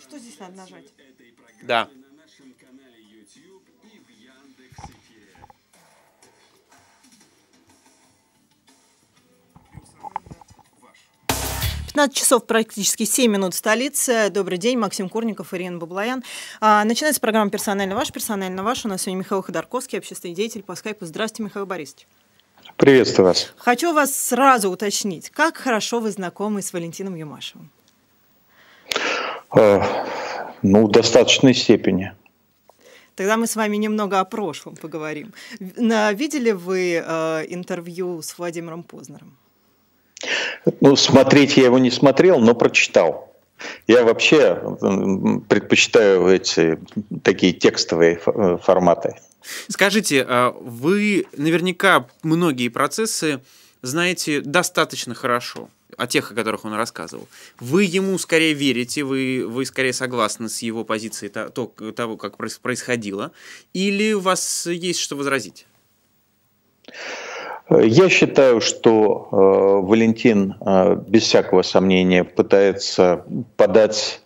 Что здесь надо нажать? Да. 15 часов практически 7 минут в столице. Добрый день, Максим Курников, Ирина Баблоян. А, начинается программа «Персонально ваш», «Персонально ваш». У нас сегодня Михаил Ходорковский, общественный деятель по скайпу. Здравствуйте, Михаил Борисович. Приветствую вас. Хочу вас сразу уточнить, как хорошо вы знакомы с Валентином Юмашевым? Э, ну, в достаточной степени. Тогда мы с вами немного о прошлом поговорим. Видели вы э, интервью с Владимиром Познером? Ну, смотреть я его не смотрел, но прочитал. Я вообще предпочитаю эти такие текстовые э, форматы. Скажите, а вы наверняка многие процессы знаете достаточно хорошо о тех, о которых он рассказывал. Вы ему скорее верите, вы, вы скорее согласны с его позицией то, того, как происходило, или у вас есть что возразить? Я считаю, что э, Валентин э, без всякого сомнения пытается подать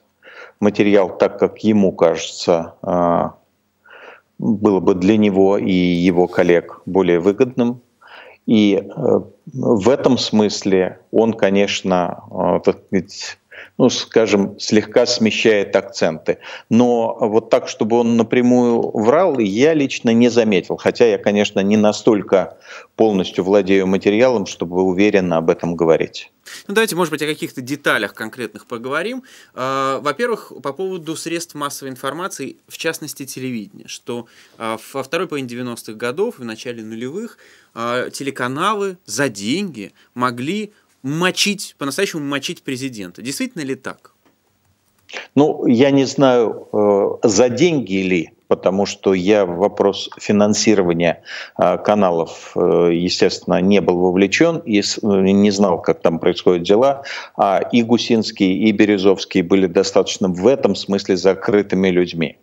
материал так, как ему кажется, э, было бы для него и его коллег более выгодным. И э, в этом смысле он, конечно, э, так сказать, ну, скажем, слегка смещает акценты. Но вот так, чтобы он напрямую врал, я лично не заметил. Хотя я, конечно, не настолько полностью владею материалом, чтобы уверенно об этом говорить. Ну, давайте, может быть, о каких-то деталях конкретных поговорим. А, во-первых, по поводу средств массовой информации, в частности, телевидения, что а, во второй половине 90-х годов в начале нулевых а, телеканалы за деньги могли мочить, по-настоящему мочить президента. Действительно ли так? Ну, я не знаю, э, за деньги ли, потому что я в вопрос финансирования э, каналов, э, естественно, не был вовлечен и не знал, как там происходят дела. А и Гусинский, и Березовский были достаточно в этом смысле закрытыми людьми.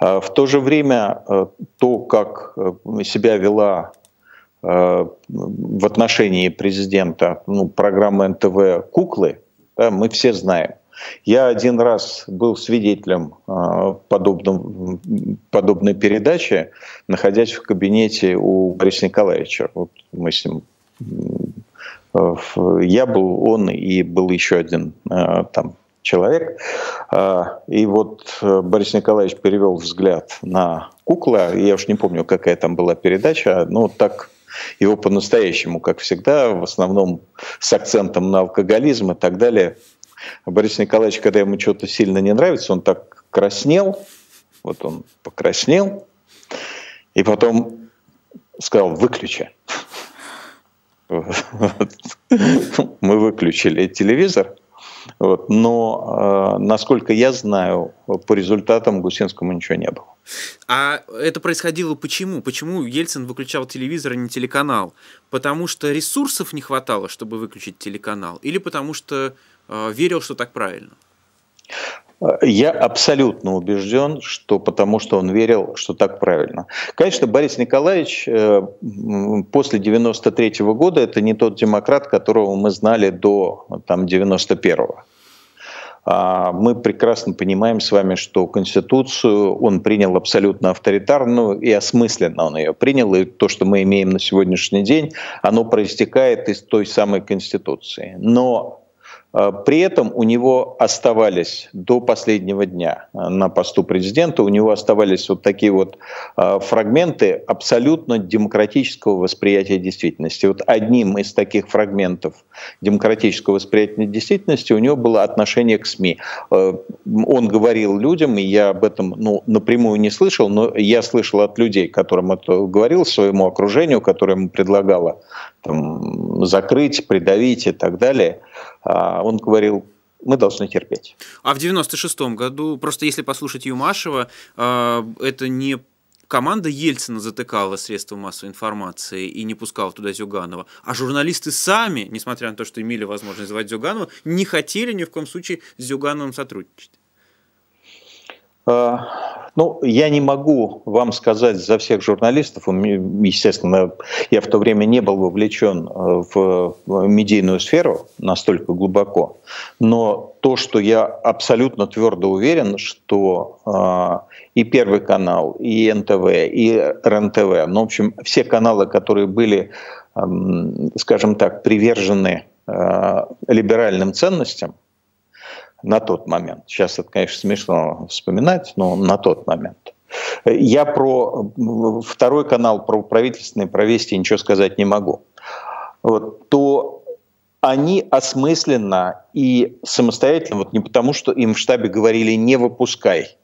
В то же время то, как себя вела в отношении президента ну, программы НТВ «Куклы», да, мы все знаем. Я один раз был свидетелем э, подобном, подобной передачи, находясь в кабинете у Бориса Николаевича. Вот мы с ним э, я был, он и был еще один там человек. И вот Борис Николаевич перевел взгляд на кукла. Я уж не помню, какая там была передача, но так его по-настоящему, как всегда, в основном с акцентом на алкоголизм и так далее. Борис Николаевич, когда ему что-то сильно не нравится, он так краснел, вот он покраснел, и потом сказал «выключи». Мы выключили телевизор, вот. Но, э, насколько я знаю, по результатам Гусинскому ничего не было. А это происходило почему? Почему Ельцин выключал телевизор, а не телеканал? Потому что ресурсов не хватало, чтобы выключить телеканал? Или потому что э, верил, что так правильно? Я абсолютно убежден, что потому что он верил, что так правильно. Конечно, Борис Николаевич э, после 93 -го года это не тот демократ, которого мы знали до там, 91-го. А, мы прекрасно понимаем с вами, что Конституцию он принял абсолютно авторитарную и осмысленно он ее принял. И то, что мы имеем на сегодняшний день, оно проистекает из той самой Конституции. Но а, при этом у него оставались до последнего дня а, на посту президента, у него оставались вот такие вот а, фрагменты абсолютно демократического восприятия действительности. Вот одним из таких фрагментов демократического восприятия действительности у него было отношение к СМИ. Он говорил людям, и я об этом ну, напрямую не слышал, но я слышал от людей, которым это говорил, своему окружению, которое ему предлагало там, закрыть, придавить и так далее, а он говорил, мы должны терпеть. А в 96-м году, просто если послушать Юмашева, а, это не команда Ельцина затыкала средства массовой информации и не пускала туда Зюганова, а журналисты сами, несмотря на то, что имели возможность звать Зюганова, не хотели ни в коем случае с Зюгановым сотрудничать. Ну, я не могу вам сказать за всех журналистов. Естественно, я в то время не был вовлечен э, в медийную сферу настолько глубоко. Но то, что я абсолютно твердо уверен, что э, и Первый канал, и НТВ, и РНТВ, ну, в общем, все каналы, которые были, э, скажем так, привержены э, либеральным ценностям, на тот момент. Сейчас это, конечно, смешно вспоминать, но на тот момент. Я про второй канал, про правительственные провести ничего сказать не могу. Вот, то они осмысленно и самостоятельно, вот не потому, что им в штабе говорили «не выпускай»,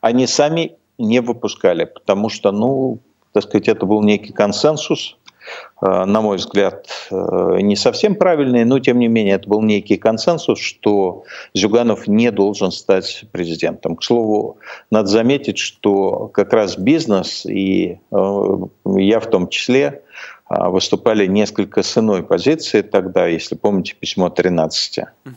они сами не выпускали, потому что, ну, так сказать, это был некий консенсус – на мой взгляд, э, не совсем правильный, но тем не менее это был некий консенсус, что Зюганов не должен стать президентом. К слову, надо заметить, что как раз бизнес и э, я в том числе выступали несколько с иной позиции тогда, если помните письмо 13. Угу.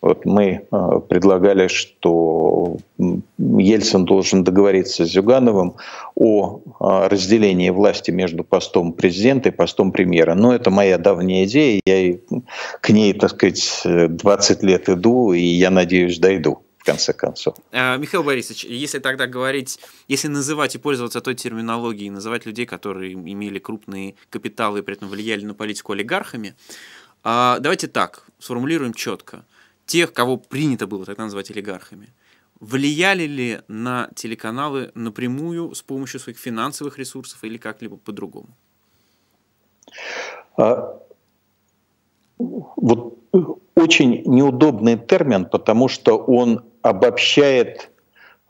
Вот мы э, предлагали, что Ельцин должен договориться с Зюгановым о э, разделении власти между постом президента и постом премьера. Но это моя давняя идея, я к ней, так сказать, 20 лет иду, и я надеюсь, дойду в конце концов. А, Михаил Борисович, если тогда говорить, если называть и пользоваться той терминологией, называть людей, которые имели крупные капиталы и при этом влияли на политику олигархами, а, давайте так, сформулируем четко – тех, кого принято было тогда называть олигархами, влияли ли на телеканалы напрямую с помощью своих финансовых ресурсов или как-либо по-другому? А, вот очень неудобный термин, потому что он обобщает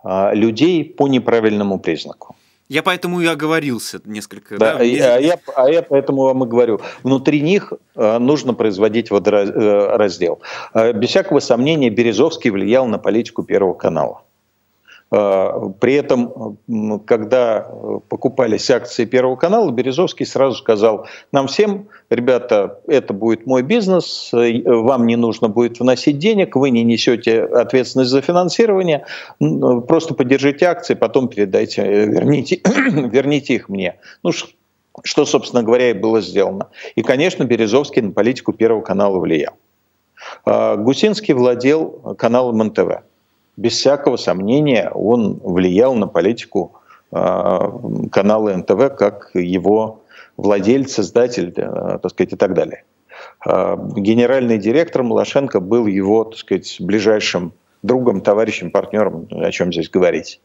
а, людей по неправильному признаку. Я поэтому и оговорился несколько. Да, да? А, я, а я поэтому вам и говорю. Внутри них э, нужно производить водораздел. Э, без всякого сомнения Березовский влиял на политику Первого канала. А, при этом, когда покупались акции Первого канала, Березовский сразу сказал, нам всем, ребята, это будет мой бизнес, вам не нужно будет вносить денег, вы не несете ответственность за финансирование, просто поддержите акции, потом передайте, верните, верните их мне. Ну, что, собственно говоря, и было сделано. И, конечно, Березовский на политику Первого канала влиял. А, Гусинский владел каналом НТВ без всякого сомнения он влиял на политику а, канала НТВ как его владелец, создатель, э, так сказать, и так далее. А, генеральный директор Малашенко был его, так сказать, ближайшим другом, товарищем, партнером, о чем здесь говорить.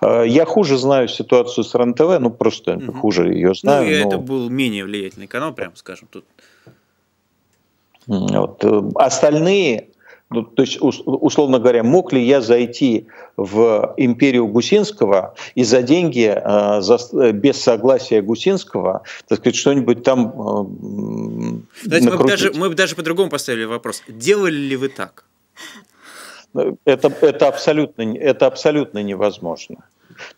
А, я хуже знаю ситуацию с РНТВ, ну просто угу. хуже ее знаю. Ну, но... это был менее влиятельный канал, прямо скажем, тут. Вот. Э, остальные ну, то есть, условно говоря, мог ли я зайти в империю Гусинского и за деньги, э, за, э, без согласия Гусинского, так сказать, что-нибудь там э, Знаете, мы бы, даже, мы бы даже по-другому поставили вопрос. Делали ли вы так? Это, это, абсолютно, это абсолютно невозможно.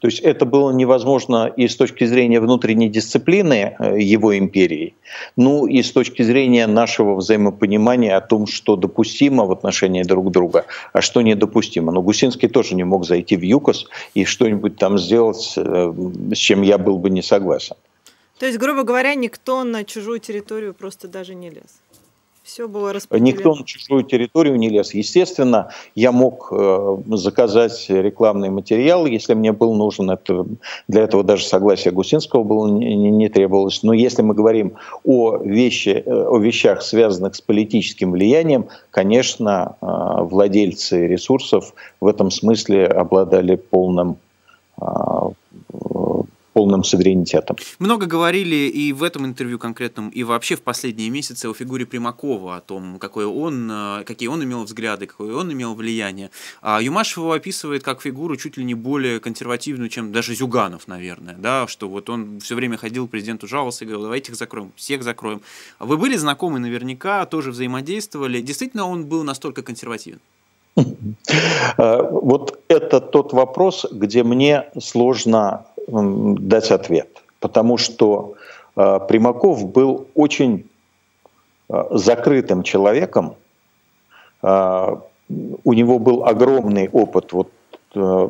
То есть это было невозможно и с точки зрения внутренней дисциплины э, его империи, ну и с точки зрения нашего взаимопонимания о том, что допустимо в отношении друг друга, а что недопустимо. Но Гусинский тоже не мог зайти в ЮКОС и что-нибудь там сделать, э, с чем я был бы не согласен. То есть, грубо говоря, никто на чужую территорию просто даже не лез? Все было распределено. Никто на чужую территорию не лез. Естественно, я мог э, заказать рекламный материал, если мне был нужен. Это, для этого даже согласия Гусинского было, не, не требовалось. Но если мы говорим о, вещи, э, о вещах, связанных с политическим влиянием, конечно, э, владельцы ресурсов в этом смысле обладали полным полным суверенитетом. Много говорили и в этом интервью конкретном, и вообще в последние месяцы о фигуре Примакова, о том, какой он, э, какие он имел взгляды, какое он имел влияние. А Юмашев его описывает как фигуру чуть ли не более консервативную, чем даже Зюганов, наверное, да, что вот он все время ходил президенту, жаловался и говорил, давайте их закроем, всех закроем. Вы были знакомы наверняка, тоже взаимодействовали. Действительно, он был настолько консервативен? Э, вот это тот вопрос, где мне сложно дать ответ, потому что э, Примаков был очень э, закрытым человеком, у него был огромный опыт вот э,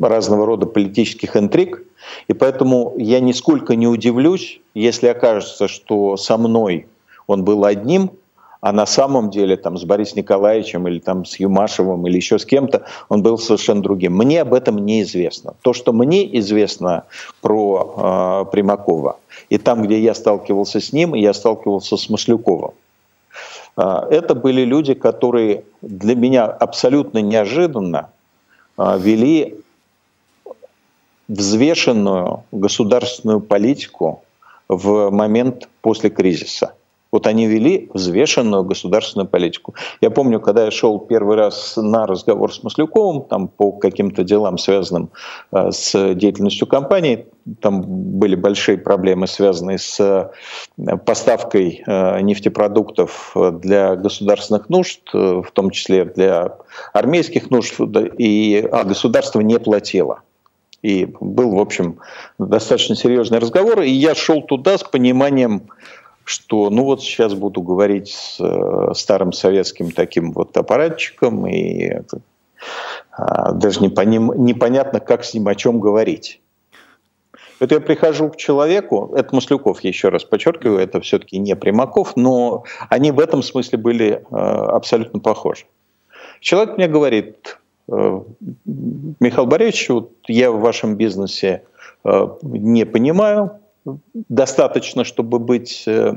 разного рода политических интриг, и поэтому я нисколько не удивлюсь, если окажется, что со мной он был одним, а на самом деле там с Борисом Николаевичем или там с Юмашевым или еще с кем-то он был совершенно другим. Мне об этом неизвестно. То, что мне известно про э, Примакова, и там, где я сталкивался с ним, я сталкивался с Маслюковым. Э, это были люди, которые для меня абсолютно неожиданно э, вели взвешенную государственную политику в момент после кризиса. Вот они вели взвешенную государственную политику. Я помню, когда я шел первый раз на разговор с Маслюковым там, по каким-то делам, связанным э, с деятельностью компании, там были большие проблемы, связанные с э, поставкой э, нефтепродуктов для государственных нужд, в том числе для армейских нужд, и а государство не платило. И был, в общем, достаточно серьезный разговор. И я шел туда с пониманием, что ну вот сейчас буду говорить с э, старым советским таким вот аппаратчиком, и а, даже непоним, непонятно, как с ним о чем говорить. Это я прихожу к человеку, это Маслюков, еще раз подчеркиваю, это все-таки не Примаков, но они в этом смысле были э, абсолютно похожи. Человек мне говорит, Э, Михаил Борисович, вот я в вашем бизнесе не понимаю достаточно, чтобы быть э,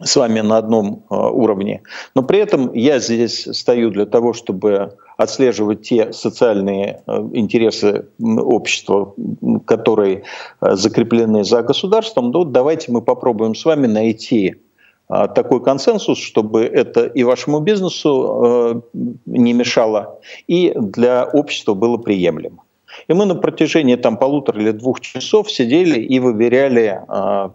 с вами на одном уровне. Но при этом я здесь стою для того, чтобы отслеживать те социальные интересы общества, которые закреплены за государством. Ну, давайте мы попробуем с вами найти такой консенсус, чтобы это и вашему бизнесу э, не мешало, и для общества было приемлемо. И мы на протяжении там, полутора или двух часов сидели и выверяли а,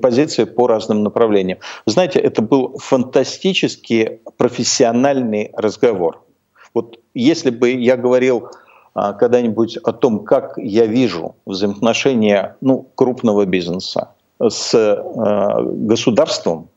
позиции по разным направлениям. Знаете, это был фантастически профессиональный разговор. Вот если бы я говорил а, когда-нибудь о том, как я вижу взаимоотношения ну, крупного бизнеса с э, государством,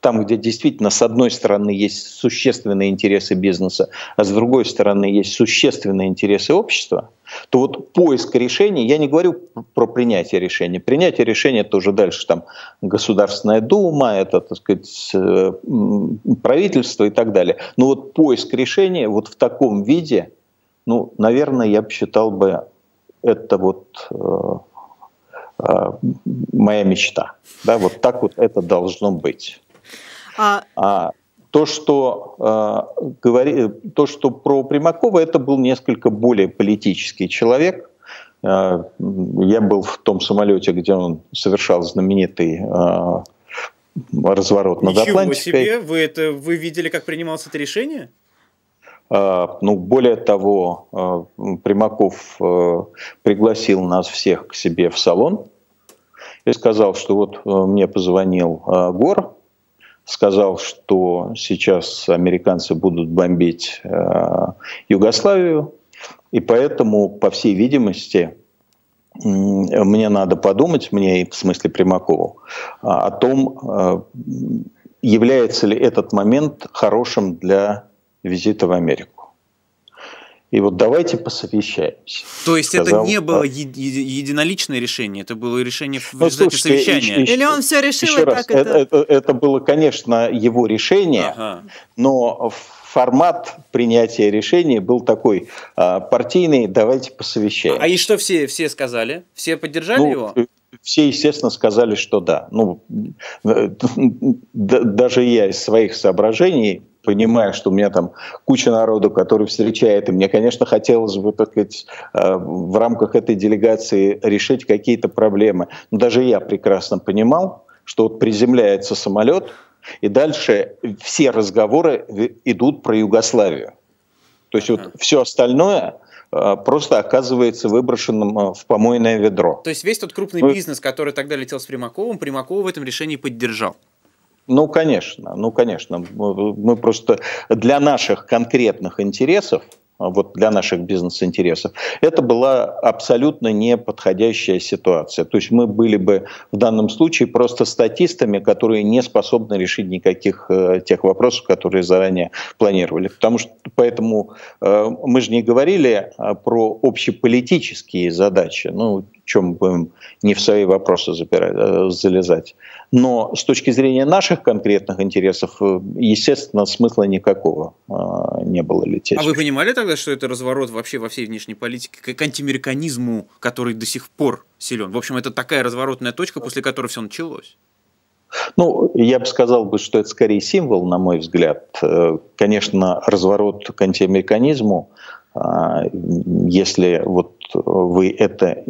там, где действительно с одной стороны есть существенные интересы бизнеса, а с другой стороны есть существенные интересы общества, то вот поиск решений, я не говорю про принятие решения, принятие решения это уже дальше там Государственная Дума, это, так сказать, правительство и так далее. Но вот поиск решения вот в таком виде, ну, наверное, я бы считал бы это вот э, э, моя мечта. Да, вот так вот это должно быть. А... А, то, что, э, говори, то, что про Примакова, это был несколько более политический человек. Э, я был в том самолете, где он совершал знаменитый э, разворот над Ничего Атлантикой. себе! Вы, это, вы видели, как принималось это решение? Ну, более того, Примаков пригласил нас всех к себе в салон и сказал, что вот мне позвонил Гор, сказал, что сейчас американцы будут бомбить э, Югославию, и поэтому, по всей видимости, мне надо подумать, мне в смысле Примакову, о том, э, является ли этот момент хорошим для визита в Америку. И вот давайте посовещаемся. То есть сказал, это не было е- единоличное решение, это было решение в ну, результате слушайте, совещания? Еще, Или он все решил? Еще раз, это... Это, это было, конечно, его решение, ага. но формат принятия решения был такой а, партийный, давайте посовещаемся. А и что все, все сказали? Все поддержали ну, его? Все, естественно, сказали, что да. Ну, э, даже я из своих соображений понимая, что у меня там куча народу, который встречает, и мне, конечно, хотелось бы, так сказать, э, в рамках этой делегации решить какие-то проблемы. Но даже я прекрасно понимал, что вот приземляется самолет, и дальше все разговоры идут про Югославию. То есть вот все остальное э, просто оказывается выброшенным э, в помойное ведро. То есть весь тот крупный ну, бизнес, который тогда летел с Примаковым, Примакова в этом решении поддержал? Ну, конечно, ну, конечно. Мы просто для наших конкретных интересов вот для наших бизнес-интересов, это была абсолютно неподходящая ситуация. То есть мы были бы в данном случае просто статистами, которые не способны решить никаких э, тех вопросов, которые заранее планировали. Потому что поэтому э, мы же не говорили э, про общеполитические задачи. Ну, чем мы будем не в свои вопросы запирать, э, залезать. Но с точки зрения наших конкретных интересов, э, естественно, смысла никакого э, не было лететь. А вы понимали тогда, что это разворот вообще во всей внешней политике к антиамериканизму, который до сих пор силен? В общем, это такая разворотная точка, после которой все началось. Ну, я бы сказал, бы, что это скорее символ, на мой взгляд. Конечно, разворот к антиамериканизму если вот вы это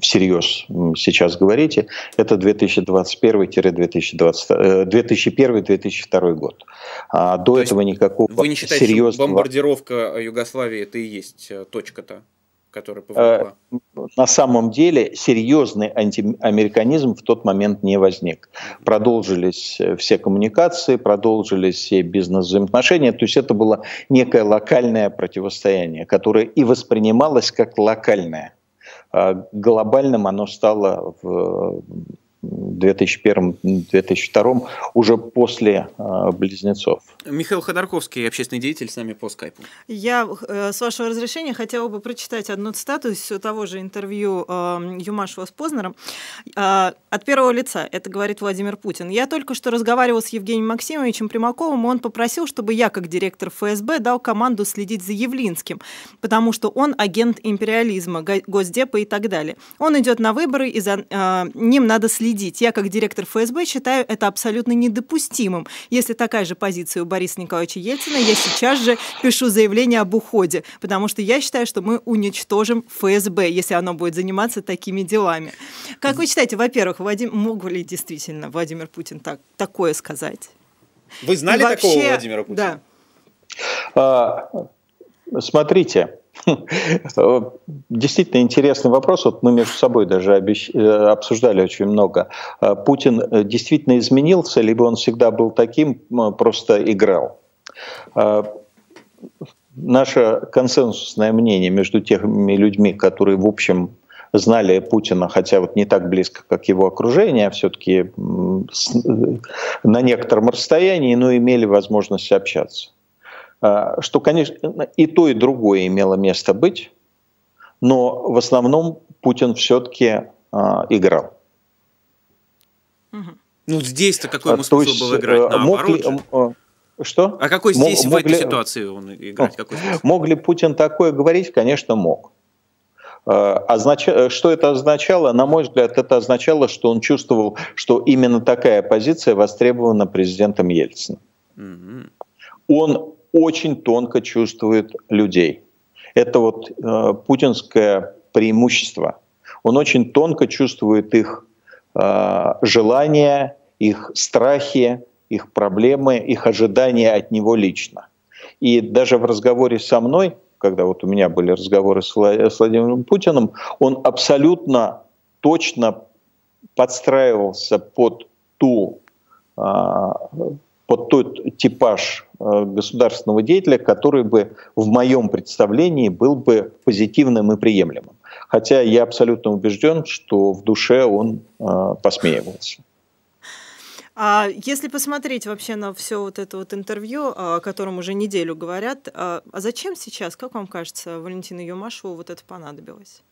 всерьез сейчас говорите, это 2021-2022 э, год. А до То этого никакого Вы не считаете, серьезного... бомбардировка Югославии это и есть э, точка-то? Которая повлекла? Э, на самом деле серьезный антиамериканизм в тот момент не возник. Продолжились э, все коммуникации, продолжились все бизнес-взаимоотношения. То есть это было некое локальное противостояние, которое и воспринималось как локальное. А глобальным оно стало в 2001-2002 уже после э, «Близнецов». Михаил Ходорковский, общественный деятель, с нами по скайпу. Я, э, с вашего разрешения, хотела бы прочитать одну цитату из того же интервью э, Юмашева с Познером. Э, от первого лица, это говорит Владимир Путин. «Я только что разговаривал с Евгением Максимовичем Примаковым, и он попросил, чтобы я, как директор ФСБ, дал команду следить за Явлинским, потому что он агент империализма, Госдепа и так далее. Он идет на выборы, и за э, ним надо следить следить. Я, как директор ФСБ, считаю это абсолютно недопустимым. Если такая же позиция у Бориса Николаевича Ельцина, я сейчас же пишу заявление об уходе, потому что я считаю, что мы уничтожим ФСБ, если оно будет заниматься такими делами. Как вы считаете, во-первых, Владим... мог ли действительно Владимир Путин так, такое сказать? Вы знали вообще... такого Владимира Путина? Да. А, смотрите, Действительно интересный вопрос. Вот мы между собой даже обещ... Э, обсуждали очень много. А Путин э, действительно изменился, либо он всегда был таким, просто играл. Наше консенсусное мнение между теми людьми, которые, в общем, знали Путина, хотя вот не так близко, как его окружение, а все-таки на некотором расстоянии, но имели возможность общаться. А, что, конечно, и то, и другое имело место быть, но в основном Путин все-таки а, играл. Ну, здесь-то какой ему смысл был играть? Э, мог ли, что? А какой здесь, мог, в этой ли, ситуации он играть? Какой мог ли Путин такое говорить? Конечно, мог. Означ... Что это означало? На мой взгляд, это означало, что он чувствовал, что именно такая позиция востребована президентом Ельцином. Угу. Он очень тонко чувствует людей. Это вот э, путинское преимущество. Он очень тонко чувствует их э, желания, их страхи, их проблемы, их ожидания от него лично. И даже в разговоре со мной, когда вот у меня были разговоры с Владимиром Путиным, он абсолютно точно подстраивался под ту э, под тот типаж э, государственного деятеля, который бы в моем представлении был бы позитивным и приемлемым. Хотя я абсолютно убежден, что в душе он э, посмеивался. А если посмотреть вообще на все вот это вот интервью, о котором уже неделю говорят, а, а зачем сейчас, как вам кажется, Валентину Юмашеву вот это понадобилось?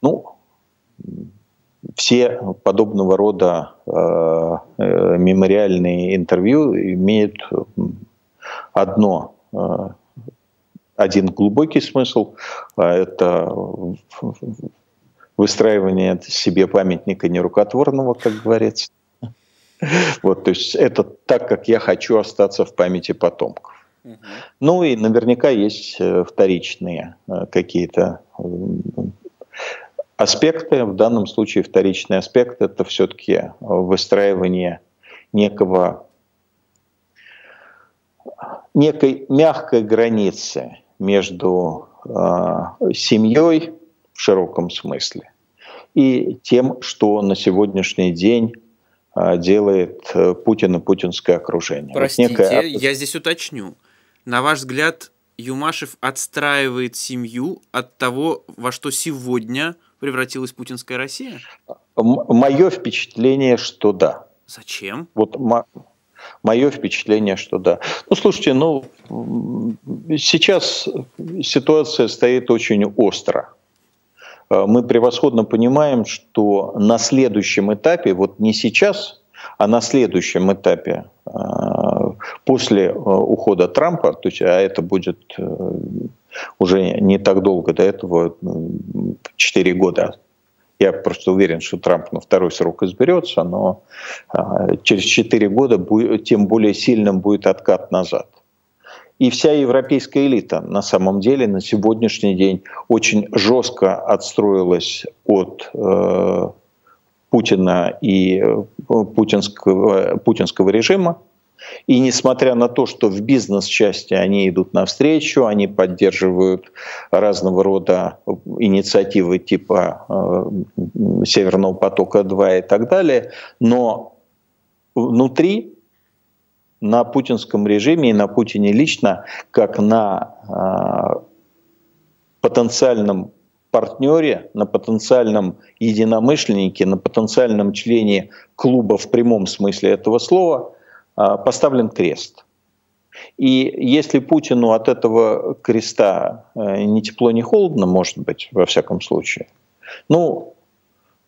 Ну, все подобного рода э, э, мемориальные интервью имеют одно, э, один глубокий смысл, а это выстраивание себе памятника нерукотворного, как говорится. Вот, то есть это так, как я хочу остаться в памяти потомков. Ну и наверняка есть вторичные какие-то аспекты, в данном случае вторичный аспект, это все-таки выстраивание некого, некой мягкой границы между э, семьей в широком смысле и тем, что на сегодняшний день э, делает э, Путин и путинское окружение. Простите, вот некое... я здесь уточню. На ваш взгляд, Юмашев отстраивает семью от того, во что сегодня превратилась путинская Россия? Мое впечатление, что да. Зачем? Вот мое впечатление, что да. Ну, слушайте, ну, сейчас ситуация стоит очень остро. Э, мы превосходно понимаем, что на следующем этапе, вот не сейчас, а на следующем этапе, э, после э, ухода Трампа, то есть, а это будет уже не так долго до этого, 4 года я просто уверен, что Трамп на второй срок изберется, но а, через 4 года тем более сильным будет откат назад. И вся европейская элита на самом деле на сегодняшний день очень жестко отстроилась от э, Путина и э, путинского, путинского режима. И несмотря на то, что в бизнес-части они идут навстречу, они поддерживают разного рода инициативы типа э, Северного потока-2 и так далее, но внутри на путинском режиме и на Путине лично, как на э, потенциальном партнере, на потенциальном единомышленнике, на потенциальном члене клуба в прямом смысле этого слова – поставлен крест. И если Путину от этого креста э, ни тепло, ни холодно, может быть, во всяком случае, ну,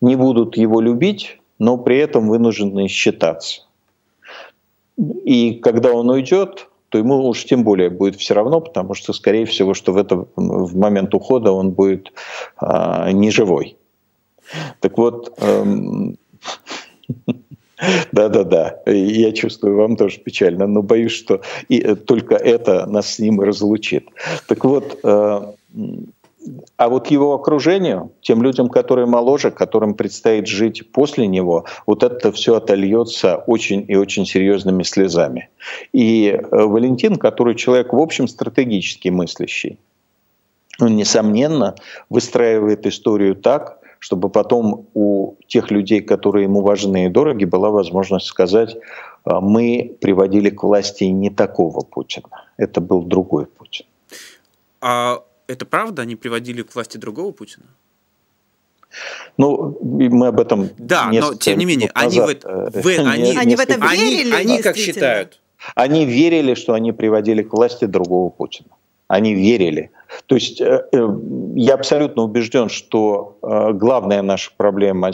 не будут его любить, но при этом вынуждены считаться. И когда он уйдет, то ему уж тем более будет все равно, потому что, скорее всего, что в, это, в момент ухода он будет а, неживой. Так вот, эм, Да-да-да, я чувствую, вам тоже печально, но боюсь, что и э, только это нас с ним и разлучит. Так вот, э, а вот его окружению, тем людям, которые моложе, которым предстоит жить после него, вот это все отольется очень и очень серьезными слезами. И э, Валентин, который человек, в общем, стратегически мыслящий, он, несомненно, выстраивает историю так, чтобы потом у тех людей, которые ему важны и дороги, была возможность сказать, «А, мы приводили к власти не такого Путина, это был другой Путин. А это правда, они приводили к власти другого Путина? Ну, мы об этом. Да, но тем не менее, они в, э, в, они, они в это верили. Они, они как считают? Они верили, что они приводили к власти другого Путина. Они верили. То есть э, э, я абсолютно убежден, что э, главная наша проблема,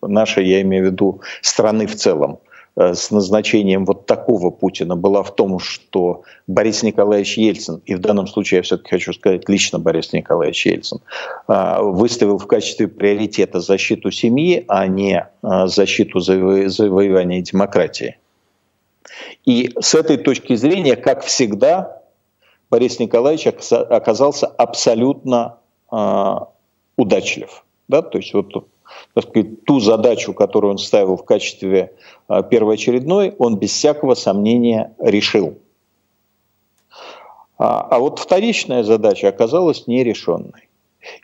наша, я имею в виду, страны в целом, с назначением вот такого Путина была в том, что Борис Николаевич Ельцин, и в данном случае я все-таки хочу сказать лично Борис Николаевич Ельцин, выставил в качестве приоритета защиту семьи, а не защиту завоевания демократии. И с этой точки зрения, как всегда, Борис Николаевич оказался абсолютно э, удачлив. Да? То есть вот так сказать, ту задачу, которую он ставил в качестве э, первоочередной, он без всякого сомнения решил. А, а вот вторичная задача оказалась нерешенной.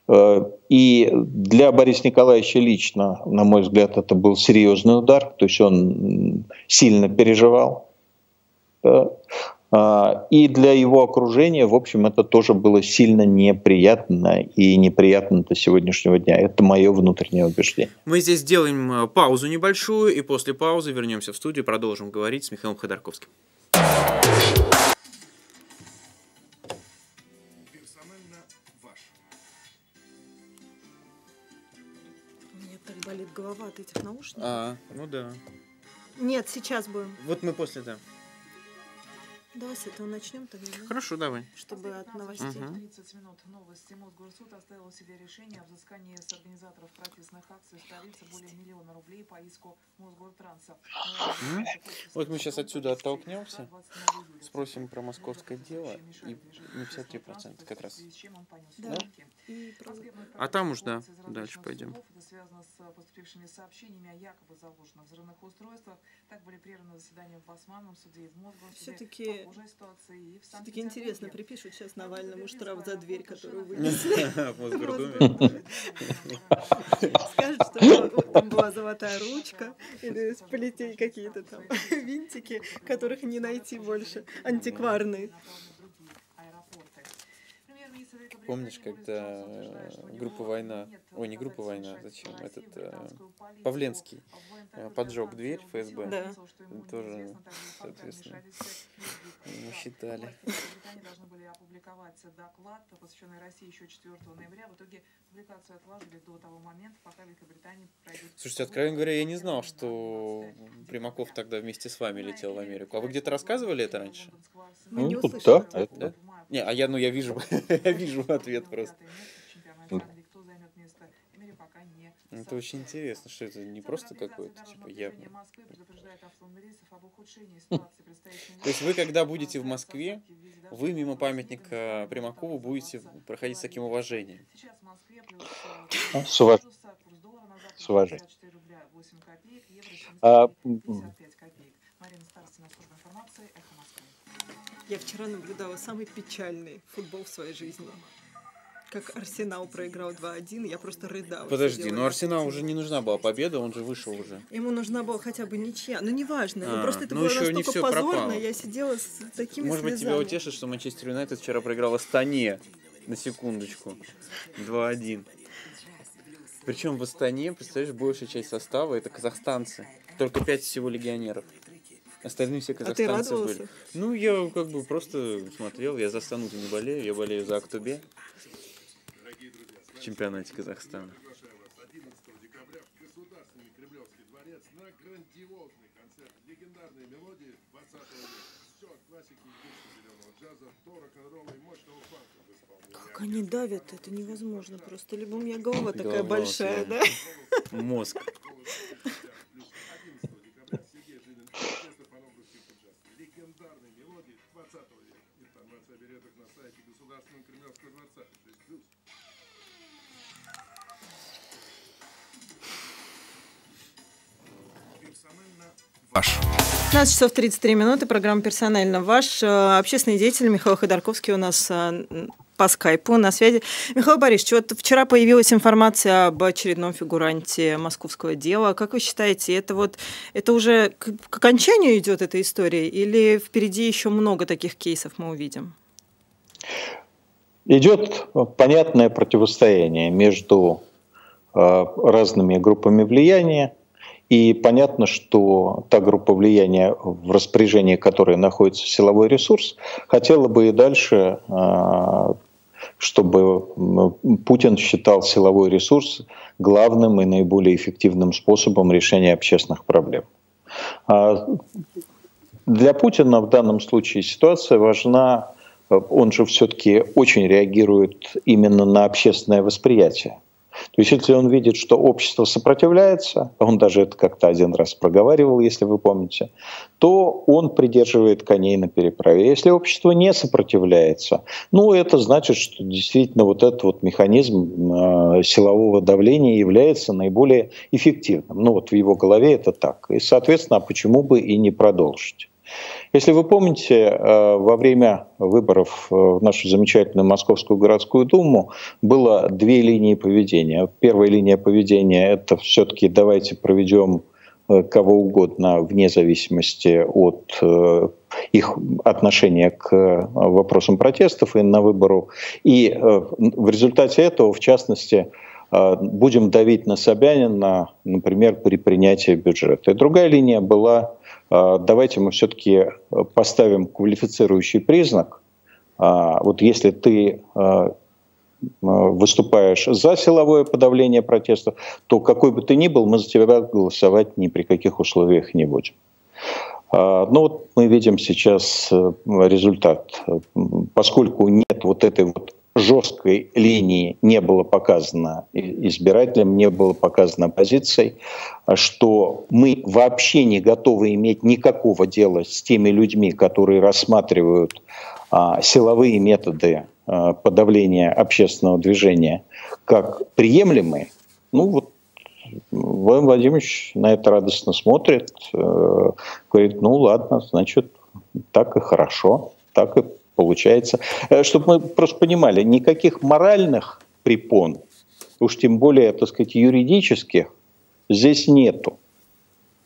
Э, и для Бориса Николаевича лично, на мой взгляд, это был серьезный удар, то есть он сильно переживал. А, и для его окружения, в общем, это тоже было сильно неприятно и неприятно до сегодняшнего дня. Это мое внутреннее убеждение. Мы здесь сделаем э, паузу небольшую, и после паузы вернемся в студию, продолжим говорить с Михаилом Ходорковским. так болит голова от этих наушников. А, ну да. Нет, сейчас будем. Вот мы после, да. Давай с этого начнем тогда. Да? Хорошо, давай. Чтобы от новостей. Угу. 30 минут новости. Мосгорсуд оставил себе решение о взыскании с организаторов протестных акций в столице более миллиона рублей по иску Мосгортранса. Вот мы сейчас отсюда оттолкнемся, спросим про московское дело и на 53% как раз. Да? А там уж, да, дальше пойдем. Это связано с поступившими сообщениями о якобы заложенных взрывных устройствах. Так были прерваны заседания в Басманном суде и в Мосгорсуде. Все-таки все-таки интересно, припишут сейчас Навальному штраф за дверь, которую вынесли. Скажут, что там была золотая ручка, или полетели какие-то там винтики, которых не найти больше, антикварные. Помнишь, когда группа «Война», ой, не группа «Война», зачем, этот э, Павленский э, поджег дверь ФСБ, Да. тоже, соответственно, ему считали. Должны были опубликовать доклад, посвященный России еще 4 ноября. В итоге публикацию отложили до того момента, пока Великобритания пройдет... Слушайте, откровенно говоря, я не знал, что Примаков тогда вместе с вами летел в Америку. А вы где-то рассказывали это раньше? Мы Ну, услышали. да, это- Да? Не, а я, ну, я вижу, я вижу ответ просто. Это очень интересно, что это не просто какой-то, типа, явно. То есть вы, когда будете в Москве, вы мимо памятника Примакову будете проходить с таким уважением. Сейчас в Москве плюс Ну, с уваж- курс доллара на завтра с уважением. 54 рубля 8 копеек, евро А, Я вчера наблюдала самый печальный футбол в своей жизни. Как Арсенал проиграл 2-1, я просто рыдала. Подожди, но на Арсенал уже не нужна была победа, он же вышел уже. Ему нужна была хотя бы ничья. Ну, неважно. А, ну, просто это ну, было еще не настолько всё позорно, пропало. я сидела с такими Может быть, тебя слезами. утешит, что Манчестер Юнайтед вчера проиграл Астане. На секундочку. 2-1. Причем в Астане, представляешь, большая часть состава это казахстанцы. Только 5 всего легионеров. Остальные все А ты казахстанцы радовался? были. Ну, я как бы просто смотрел, я за Астану не болею, я болею за Актубе. В чемпионате Казахстана. 11 декабря в Государственный Кремлевский дворец на грандиозный концерт легендарной мелодии 20 века. Все от классики и души зеленого джаза до рок-н-ролла и мощного фанка в исполнении. Как они давят, это невозможно просто. Либо у меня голова такая Голова большая, да? Мозг. 6+. 15 часов 33 минуты, программа «Персонально ваш». Э, Общественный деятель Михаил Ходорковский у нас э, по скайпу на связи. Михаил Борисович, вот вчера появилась информация об очередном фигуранте московского дела. Как вы считаете, это вот это уже к, к окончанию идет эта история или впереди еще много таких кейсов мы увидим? Идет понятное противостояние между э, разными группами влияния. И понятно, что та группа влияния, в распоряжении которой находится силовой ресурс, хотела бы и дальше, э, чтобы Путин считал силовой ресурс главным и наиболее эффективным способом решения общественных проблем. А Для Путина в данном случае ситуация важна он же все-таки очень реагирует именно на общественное восприятие. То есть, если он видит, что общество сопротивляется, он даже это как-то один раз проговаривал, если вы помните, то он придерживает коней на переправе. Если общество не сопротивляется, ну, это значит, что действительно вот этот вот механизм э, силового давления является наиболее эффективным. Ну, вот в его голове это так. И, соответственно, а почему бы и не продолжить? Если вы помните, э, во время выборов в нашу замечательную Московскую городскую думу было две линии поведения. Первая линия поведения – это все-таки давайте проведем э, кого угодно вне зависимости от э, их отношения к вопросам протестов и на выбору. И в результате этого, в частности, будем давить на Собянина, например, при принятии бюджета. И другая линия была давайте мы все-таки поставим квалифицирующий признак. Вот если ты выступаешь за силовое подавление протестов, то какой бы ты ни был, мы за тебя голосовать ни при каких условиях не будем. Ну вот мы видим сейчас результат. Поскольку нет вот этой вот жесткой линии не было показано избирателям, не было показано оппозицией, что мы вообще не готовы иметь никакого дела с теми людьми, которые рассматривают а, силовые методы а, подавления общественного движения как приемлемые. Ну вот Владимир Владимирович на это радостно смотрит, э, говорит, ну ладно, значит, так и хорошо, так и получается. Чтобы мы просто понимали, никаких моральных препон, уж тем более, так сказать, юридических, здесь нету.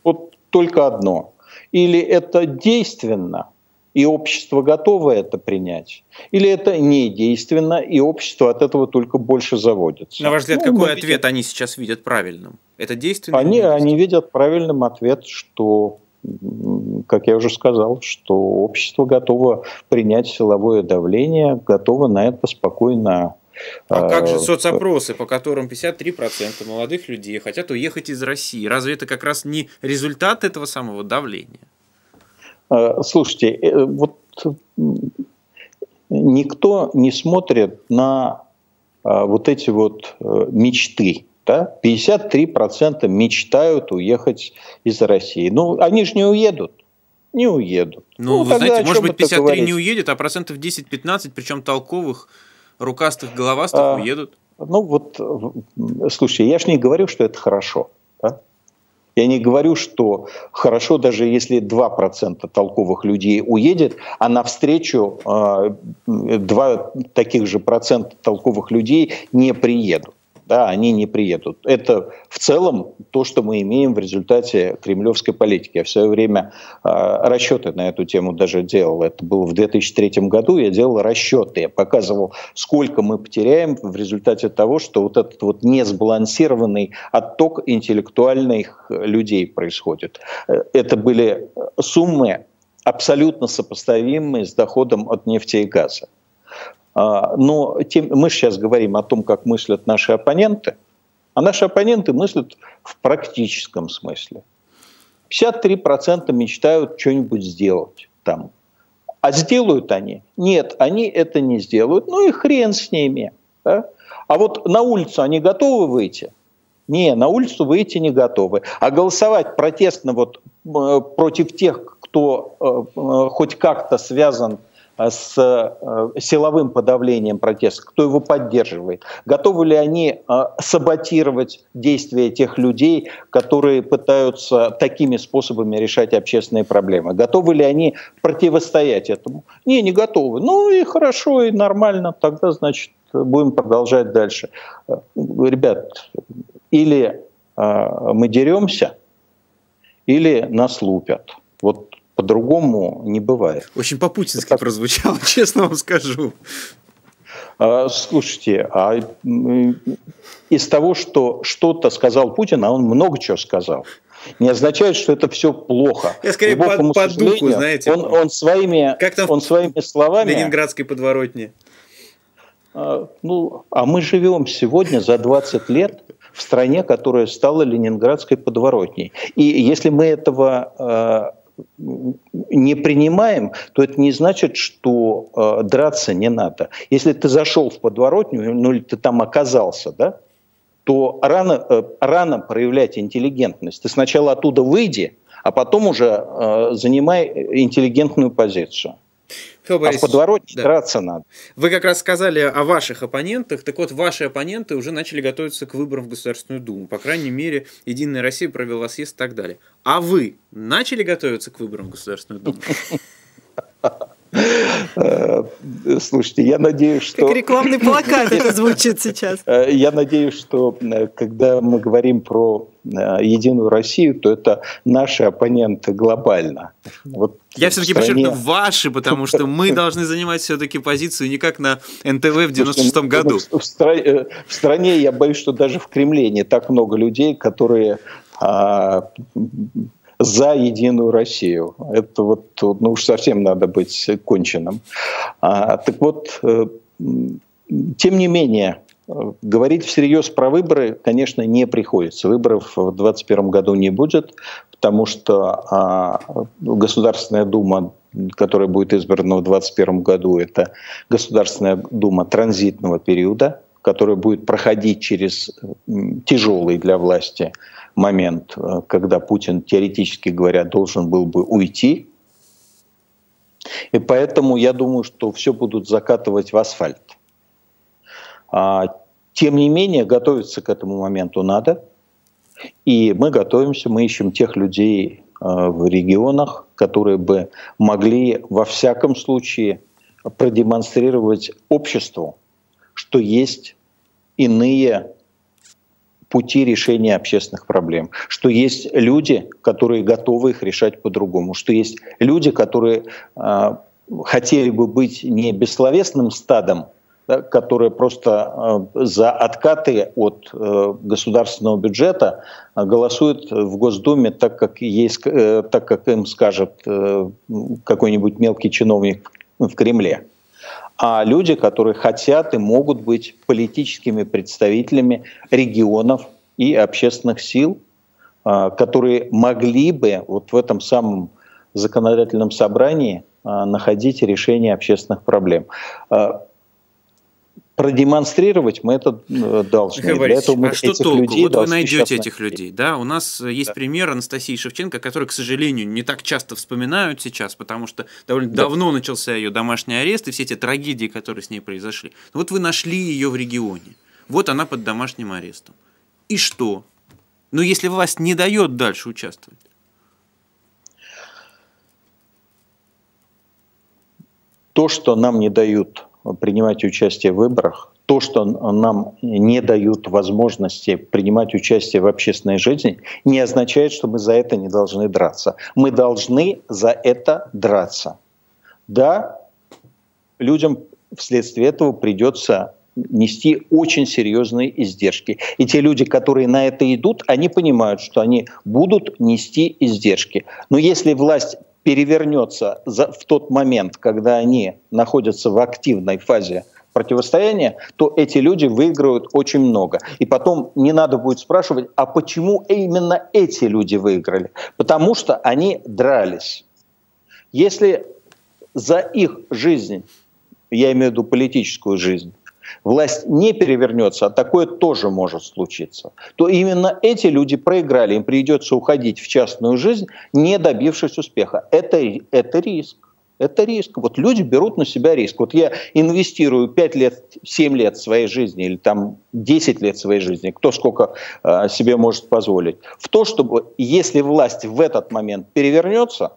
Вот только одно. Или это действенно, и общество готово это принять? Или это недейственно, и общество от этого только больше заводится? На ваш взгляд, ну, какой ответ видим... они сейчас видят правильным? Это действенно? Они, они видят правильным ответ, что как я уже сказал, что общество готово принять силовое давление, готово на это спокойно а как же соцопросы, по которым 53% молодых людей хотят уехать из России? Разве это как раз не результат этого самого давления? А, слушайте, э, вот никто не смотрит на а, вот эти вот э, мечты. Да? 53% мечтают уехать из России. Ну, они же не уедут. Не уедут. Ну, ну вы знаете, может быть, 53 не уедет, а процентов 10-15, причем толковых, рукастых, головастых а, уедут. Ну вот, слушай, я же не говорю, что это хорошо. Да? Я не говорю, что хорошо, даже если 2% толковых людей уедет, а навстречу э, 2 таких же процента толковых людей не приедут да, они не приедут. Это в целом то, что мы имеем в результате кремлевской политики. Я в свое время э, расчеты на эту тему даже делал. Это было в 2003 году. Я делал расчеты. Я показывал, сколько мы потеряем в результате того, что вот этот вот несбалансированный отток интеллектуальных людей происходит. Это были суммы абсолютно сопоставимые с доходом от нефти и газа. А, но тем, мы сейчас говорим о том, как мыслят наши оппоненты, а наши оппоненты мыслят в практическом смысле. 53% мечтают что-нибудь сделать там. А сделают они? Нет, они это не сделают. Ну и хрен с ними. Да? А вот на улицу они готовы выйти? Не, на улицу выйти не готовы. А голосовать протестно вот против тех, кто э, хоть как-то связан с э, силовым подавлением протеста, кто его поддерживает, готовы ли они э, саботировать действия тех людей, которые пытаются такими способами решать общественные проблемы, готовы ли они противостоять этому. Не, не готовы. Ну и хорошо, и нормально, тогда, значит, будем продолжать дальше. Ребят, или мы деремся, или нас лупят. Вот по-другому не бывает. Очень по-путински так... прозвучало, честно вам скажу. А, слушайте, а из того, что что-то сказал Путин, а он много чего сказал, не означает, что это все плохо. Я скорее по, по духу, знаете. Он, он своими, как там он своими словами... Ленинградской подворотне. А, ну, а мы живем сегодня за 20 лет в стране, которая стала Ленинградской подворотней. И если мы этого а, не принимаем, то это не значит, что э, драться не надо. Если ты зашел в подворотню, ну или ты там оказался, да, то рано, э, рано проявлять интеллигентность. Ты сначала оттуда выйди, а потом уже э, занимай интеллигентную позицию. Федор а в подворотне да. драться надо. Вы как раз сказали о ваших оппонентах. Так вот, ваши оппоненты уже начали готовиться к выборам в Государственную Думу. По крайней мере, Единая Россия провела съезд и так далее. А вы начали готовиться к выборам в Государственную Думу? Э, слушайте, я надеюсь, что... Как рекламный плакат это звучит сейчас. Э, я надеюсь, что э, когда мы говорим про Единую Россию, то это наши оппоненты глобально. Вот я все-таки стране... подчеркну ваши, потому что мы должны занимать все-таки позицию не как на НТВ в 96-м году. В, стране, в стране, я боюсь, что даже в Кремле не так много людей, которые а, за Единую Россию. Это вот, ну уж совсем надо быть конченным. А, так вот, э, тем не менее, говорить всерьез про выборы, конечно, не приходится. Выборов в 2021 году не будет, потому что а, Государственная Дума которая будет избрана в 2021 году, это Государственная Дума транзитного периода, которая будет проходить через тяжелый для власти момент, э, когда Путин, теоретически говоря, должен был бы уйти. И поэтому я думаю, что все будут закатывать в асфальт. А, тем не менее, готовиться к этому моменту надо. И мы готовимся, мы ищем тех людей э, в регионах, которые бы могли во всяком случае продемонстрировать обществу, что есть иные пути решения общественных проблем, что есть люди, которые готовы их решать по-другому, что есть люди, которые э, хотели бы быть не бессловесным стадом, да, которые просто э, за откаты от э, государственного бюджета э, голосуют в Госдуме так, как, есть, э, так, как им скажет э, какой-нибудь мелкий чиновник в Кремле а люди, которые хотят и могут быть политическими представителями регионов и общественных сил, а, которые могли бы вот в этом самом законодательном собрании а, находить решение общественных проблем. Продемонстрировать мы это э, должны. Михаил Для этого мы а что толку? Людей вот вы найдете этих людей, да? У нас есть да. пример Анастасии Шевченко, который, к сожалению, не так часто вспоминают сейчас, потому что довольно да. давно начался ее домашний арест и все эти трагедии, которые с ней произошли. Вот вы нашли ее в регионе. Вот она под домашним арестом. И что? Ну, если власть не дает дальше участвовать. То, что нам не дают принимать участие в выборах, то, что нам не дают возможности принимать участие в общественной жизни, не означает, что мы за это не должны драться. Мы должны за это драться. Да, людям вследствие этого придется нести очень серьезные издержки. И те люди, которые на это идут, они понимают, что они будут нести издержки. Но если власть перевернется в тот момент, когда они находятся в активной фазе противостояния, то эти люди выиграют очень много. И потом не надо будет спрашивать, а почему именно эти люди выиграли? Потому что они дрались. Если за их жизнь, я имею в виду политическую жизнь, власть не перевернется, а такое тоже может случиться, то именно эти люди проиграли, им придется уходить в частную жизнь, не добившись успеха. Это, это риск. Это риск. Вот люди берут на себя риск. Вот я инвестирую 5 лет, 7 лет своей жизни или там 10 лет своей жизни, кто сколько э, себе может позволить, в то, чтобы, если власть в этот момент перевернется,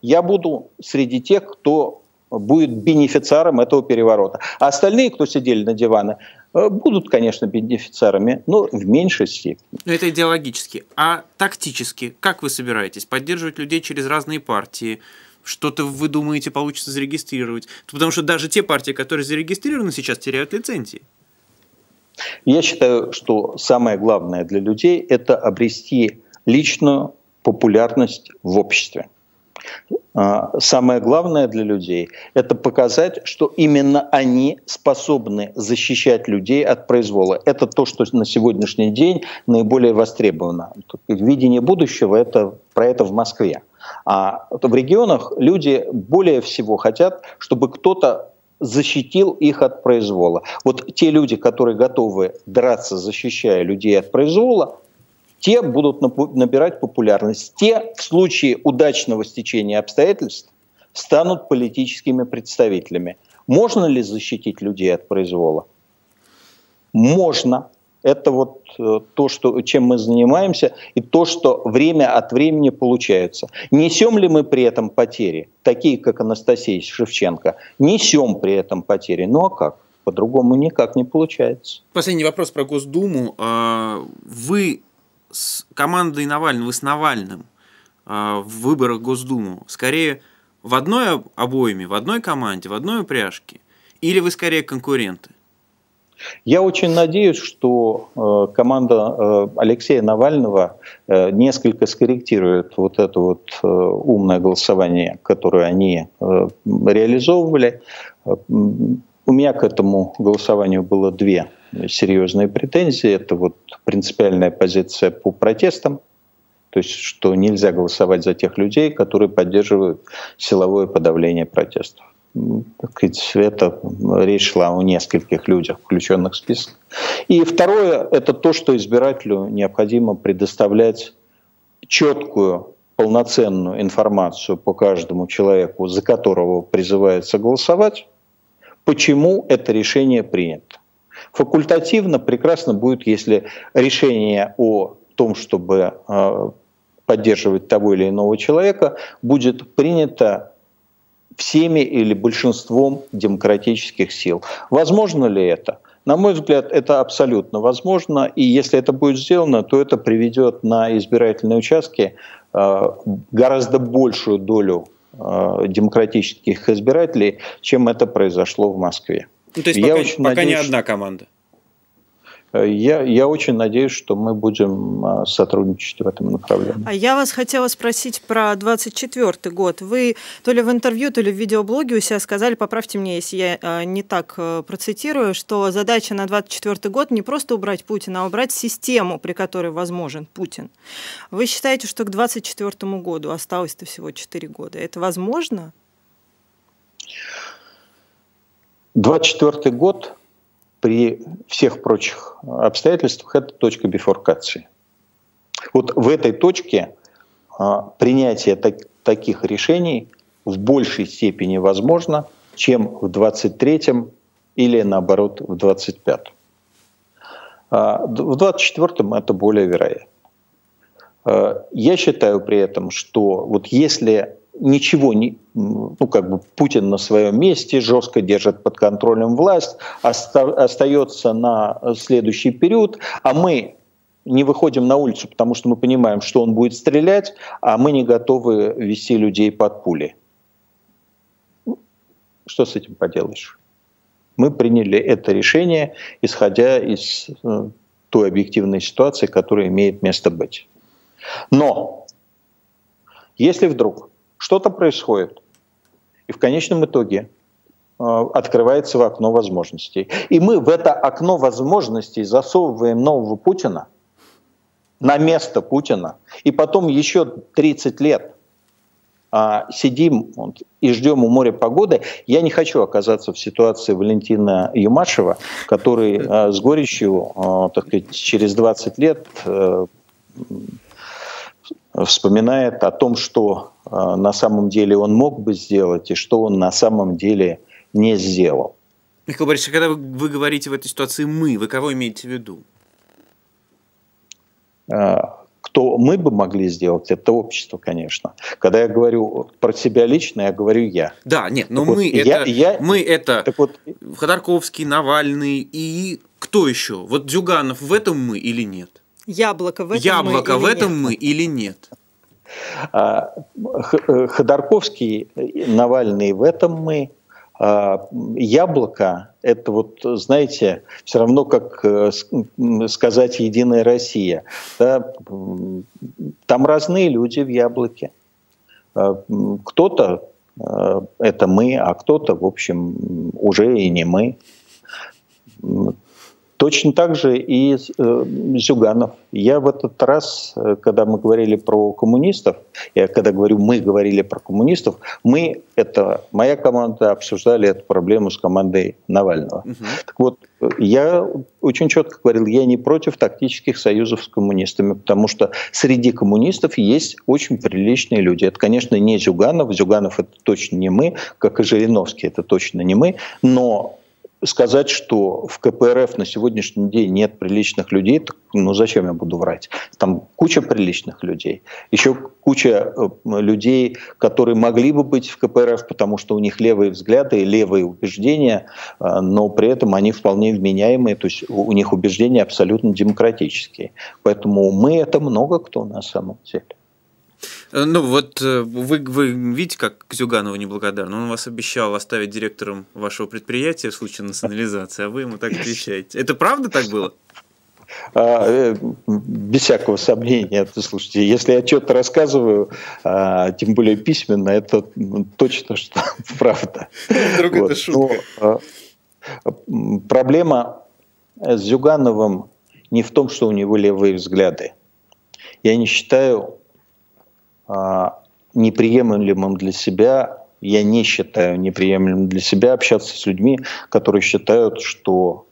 я буду среди тех, кто будет бенефициаром этого переворота. А остальные, кто сидели на диване, э, будут, конечно, бенефициарами, но в меньшей степени. Но это идеологически. А тактически, как вы собираетесь поддерживать людей через разные партии? Что-то вы думаете получится зарегистрировать? Потому что даже те партии, которые зарегистрированы сейчас, теряют лицензии. Я считаю, что самое главное для людей – это обрести личную популярность в обществе. А, самое главное для людей – это показать, что именно они способны защищать людей от произвола. Это то, что на сегодняшний день наиболее востребовано. Видение будущего – это про это в Москве. А в регионах люди более всего хотят, чтобы кто-то защитил их от произвола. Вот те люди, которые готовы драться, защищая людей от произвола, те будут набирать популярность. Те в случае удачного стечения обстоятельств станут политическими представителями. Можно ли защитить людей от произвола? Можно. Это вот э, то, что, чем мы занимаемся, и то, что время от времени получается. Несем ли мы при этом потери, такие как Анастасия Шевченко? Несем при этом потери. Ну а как? По-другому никак не получается. Последний вопрос про Госдуму. А, вы с командой Навального, с Навальным э, в выборах Госдуму скорее в одной обойме, в одной команде, в одной упряжке? Или вы скорее конкуренты? Я очень надеюсь, что э, команда э, Алексея Навального э, несколько скорректирует вот это вот э, умное голосование, которое они э, реализовывали. У меня к этому голосованию было две серьезные претензии. Это вот принципиальная позиция по протестам, то есть что нельзя голосовать за тех людей, которые поддерживают силовое подавление протестов. Это речь шла о нескольких людях, включенных в список. И второе – это то, что избирателю необходимо предоставлять четкую, полноценную информацию по каждому человеку, за которого призывается голосовать, почему это решение принято. Факультативно прекрасно будет, если решение о том, чтобы э, поддерживать того или иного человека, будет принято всеми или большинством демократических сил. Возможно ли это? На мой взгляд, это абсолютно возможно, и если это будет сделано, то это приведет на избирательные участки э, гораздо большую долю э, демократических избирателей, чем это произошло в Москве. Ну, то есть Я пока, очень пока надеюсь, не одна команда. Э, я, я очень надеюсь, что мы будем э, сотрудничать в этом направлении. А я вас хотела спросить про 24 год. Вы то ли в интервью, то ли в видеоблоге у себя сказали, поправьте меня, если я э, не так процитирую, что задача на 24 год не просто убрать Путина, а убрать систему, при которой возможен Путин. Вы считаете, что к 24 году осталось-то всего 4 года? Это возможно? 24 год при всех прочих обстоятельствах это точка бифуркации. Вот в этой точке а, принятие так, таких решений в большей степени возможно, чем в 23-м или наоборот в 25-м. А, в 24-м это более вероятно. А, я считаю при этом, что вот если ничего не, ну как бы Путин на своем месте, жестко держит под контролем власть, оста, остается на следующий период, а мы не выходим на улицу, потому что мы понимаем, что он будет стрелять, а мы не готовы вести людей под пули. Что с этим поделаешь? Мы приняли это решение, исходя из э, той объективной ситуации, которая имеет место быть. Но если вдруг что-то происходит. И в конечном итоге э, открывается в окно возможностей. И мы в это окно возможностей засовываем нового Путина на место Путина, и потом еще 30 лет а, сидим и ждем у моря погоды. Я не хочу оказаться в ситуации Валентина Юмашева, который а, с горечью а, так сказать, через 20 лет вспоминает о том, что э, на самом деле он мог бы сделать и что он на самом деле не сделал. Михаил Борисович, когда вы, вы говорите в этой ситуации «мы», вы кого имеете в виду? Э, кто мы бы могли сделать, это общество, конечно. Когда я говорю про себя лично, я говорю я. Да, нет, но так мы, вот, это, я, мы это так вот, Ходорковский, Навальный и кто еще? Вот Зюганов в этом мы или нет? Яблоко в этом Яблоко мы в этом нет? мы или нет? А, Ходорковский, Навальный в этом мы. А, яблоко – это вот, знаете, все равно как э, сказать «Единая Россия». Да? Там разные люди в яблоке. А, кто-то это мы, а кто-то, в общем, уже и не мы. Точно так же и э, Зюганов. Я в этот раз, э, когда мы говорили про коммунистов, я когда говорю «мы говорили про коммунистов», мы, это моя команда, обсуждали эту проблему с командой Навального. Угу. Так вот, я очень четко говорил, я не против тактических союзов с коммунистами, потому что среди коммунистов есть очень приличные люди. Это, конечно, не Зюганов, Зюганов это точно не мы, как и Жириновский это точно не мы, но сказать, что в КПРФ на сегодняшний день нет приличных людей, так, ну зачем я буду врать? Там куча приличных людей. Еще куча э, людей, которые могли бы быть в КПРФ, потому что у них левые взгляды и левые убеждения, э, но при этом они вполне вменяемые, то есть у них убеждения абсолютно демократические. Поэтому мы это много кто на самом деле. Э, ну вот э, вы, вы видите, как Зюганову неблагодарен. Он вас обещал оставить директором вашего предприятия в случае национализации, а вы ему так отвечаете. Это правда так было? А, э, без всякого сомнения, слушайте, если я что-то рассказываю, а, тем более письменно, это точно что правда. Вдруг вот. это шутка. Но, а, проблема с Зюгановым не в том, что у него левые взгляды. Я не считаю неприемлемым для себя, я не считаю неприемлемым для себя общаться с людьми, которые считают, что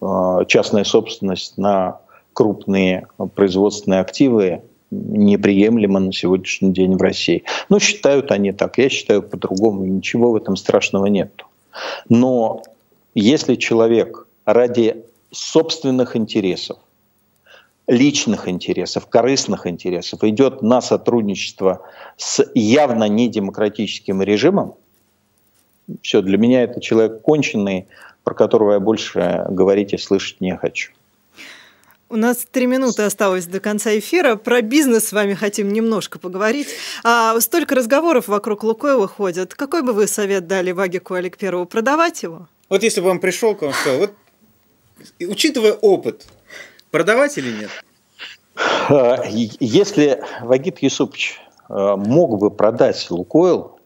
а, частная собственность на крупные производственные активы неприемлема на сегодняшний день в России. Ну, считают они так, я считаю по-другому, ничего в этом страшного нет. Но если человек ради собственных интересов личных интересов, корыстных интересов, идет на сотрудничество с явно недемократическим режимом, Все, для меня это человек конченый, про которого я больше говорить и слышать не хочу. У нас три минуты осталось до конца эфира. Про бизнес с вами хотим немножко поговорить. А столько разговоров вокруг Лукойла ходят. Какой бы вы совет дали Вагику Олег Первому? Продавать его? Вот если бы он пришел к вам и сказал, вот учитывая опыт, продавать или нет? А, если Вагит Юсупович а, мог бы продать Лукойл,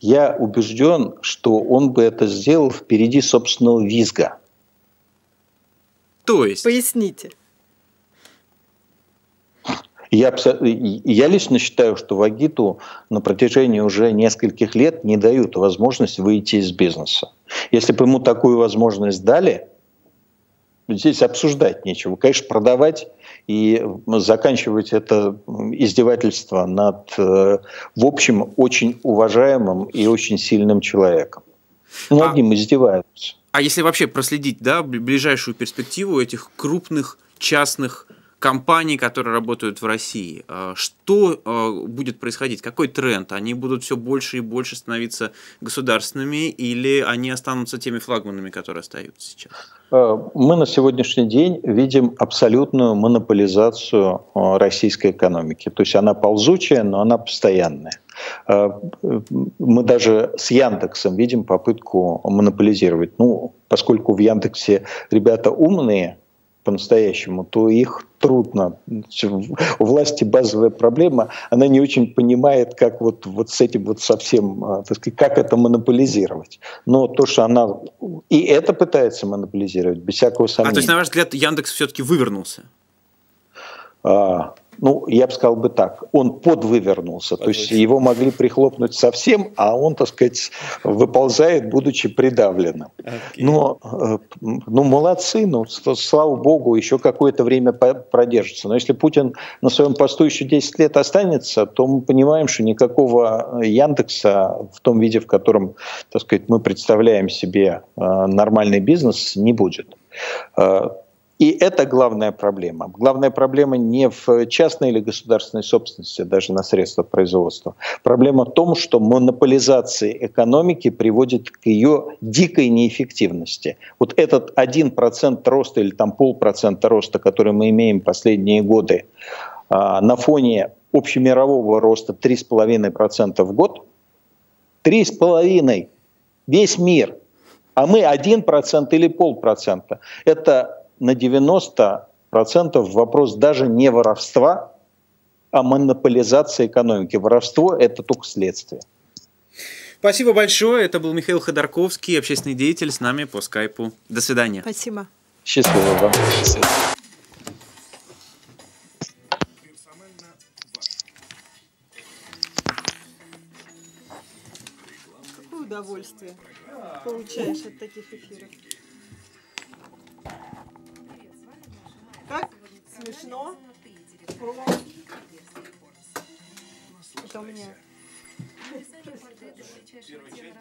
я убежден, что он бы это сделал впереди собственного визга. То есть? Поясните. Я, я лично считаю, что Вагиту на протяжении уже нескольких лет не дают возможность выйти из бизнеса. Если бы ему такую возможность дали, здесь обсуждать нечего. Конечно, продавать и заканчивать это издевательство над, э, в общем, очень уважаемым и очень сильным человеком. Многим а, издеваются. А если вообще проследить да, ближайшую перспективу этих крупных частных компаний, которые работают в России. А, что а, будет происходить? Какой тренд? Они будут все больше и больше становиться государственными или они останутся теми флагманами, которые остаются сейчас? А, мы на сегодняшний день видим абсолютную монополизацию российской экономики. То есть она ползучая, но она постоянная. Мы даже с Яндексом видим попытку монополизировать. Ну, поскольку в Яндексе ребята умные, по-настоящему, то их трудно. У власти базовая проблема, она не очень понимает, как вот, вот с этим вот совсем, а, так сказать, как это монополизировать. Но то, что она и это пытается монополизировать, без всякого сомнения. А то есть, на ваш взгляд, Яндекс все-таки вывернулся? А, ну, я бы сказал бы так, он подвывернулся, то есть его могли прихлопнуть совсем, а он, так сказать, выползает, будучи придавленным. Okay. Но, э, ну, молодцы, ну, слава богу, еще какое-то время продержится. Но если Путин на своем посту еще 10 лет останется, то мы понимаем, что никакого Яндекса в том виде, в котором, так сказать, мы представляем себе э, нормальный бизнес, не будет. И это главная проблема. Главная проблема не в частной или государственной собственности, даже на средства производства. Проблема в том, что монополизация экономики приводит к ее дикой неэффективности. Вот этот 1% роста или там полпроцента роста, который мы имеем последние годы, а, на фоне общемирового роста 3,5% в год, 3,5% весь мир, а мы 1% или полпроцента. Это на 90% вопрос даже не воровства, а монополизации экономики. Воровство – это только следствие. Спасибо большое. Это был Михаил Ходорковский, общественный деятель с нами по скайпу. До свидания. Спасибо. Счастливо вам. Какое удовольствие получаешь от таких эфиров. Как? Смешно? Про... Это у меня... Часть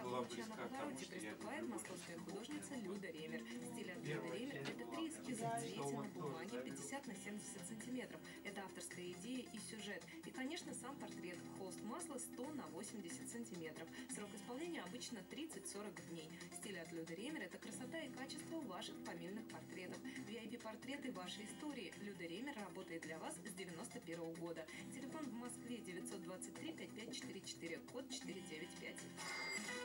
была близка к тому, что я... московская художница Люда Ремер. Стиль от Люда Ремер – это три эскиза в цвете на бумаге 50 на 70 сантиметров. Это авторская идея и сюжет. И, конечно, сам портрет. Холст масла 100 на 80 сантиметров. Срок исполнения обычно 30-40 дней. Стиль от Люда Ремер – это красота и качество ваших фамильных портретов. VIP-портреты вашей истории. Люда Ремер работает для вас с 91 -го года. Телефон в Москве 923 5544, код 495.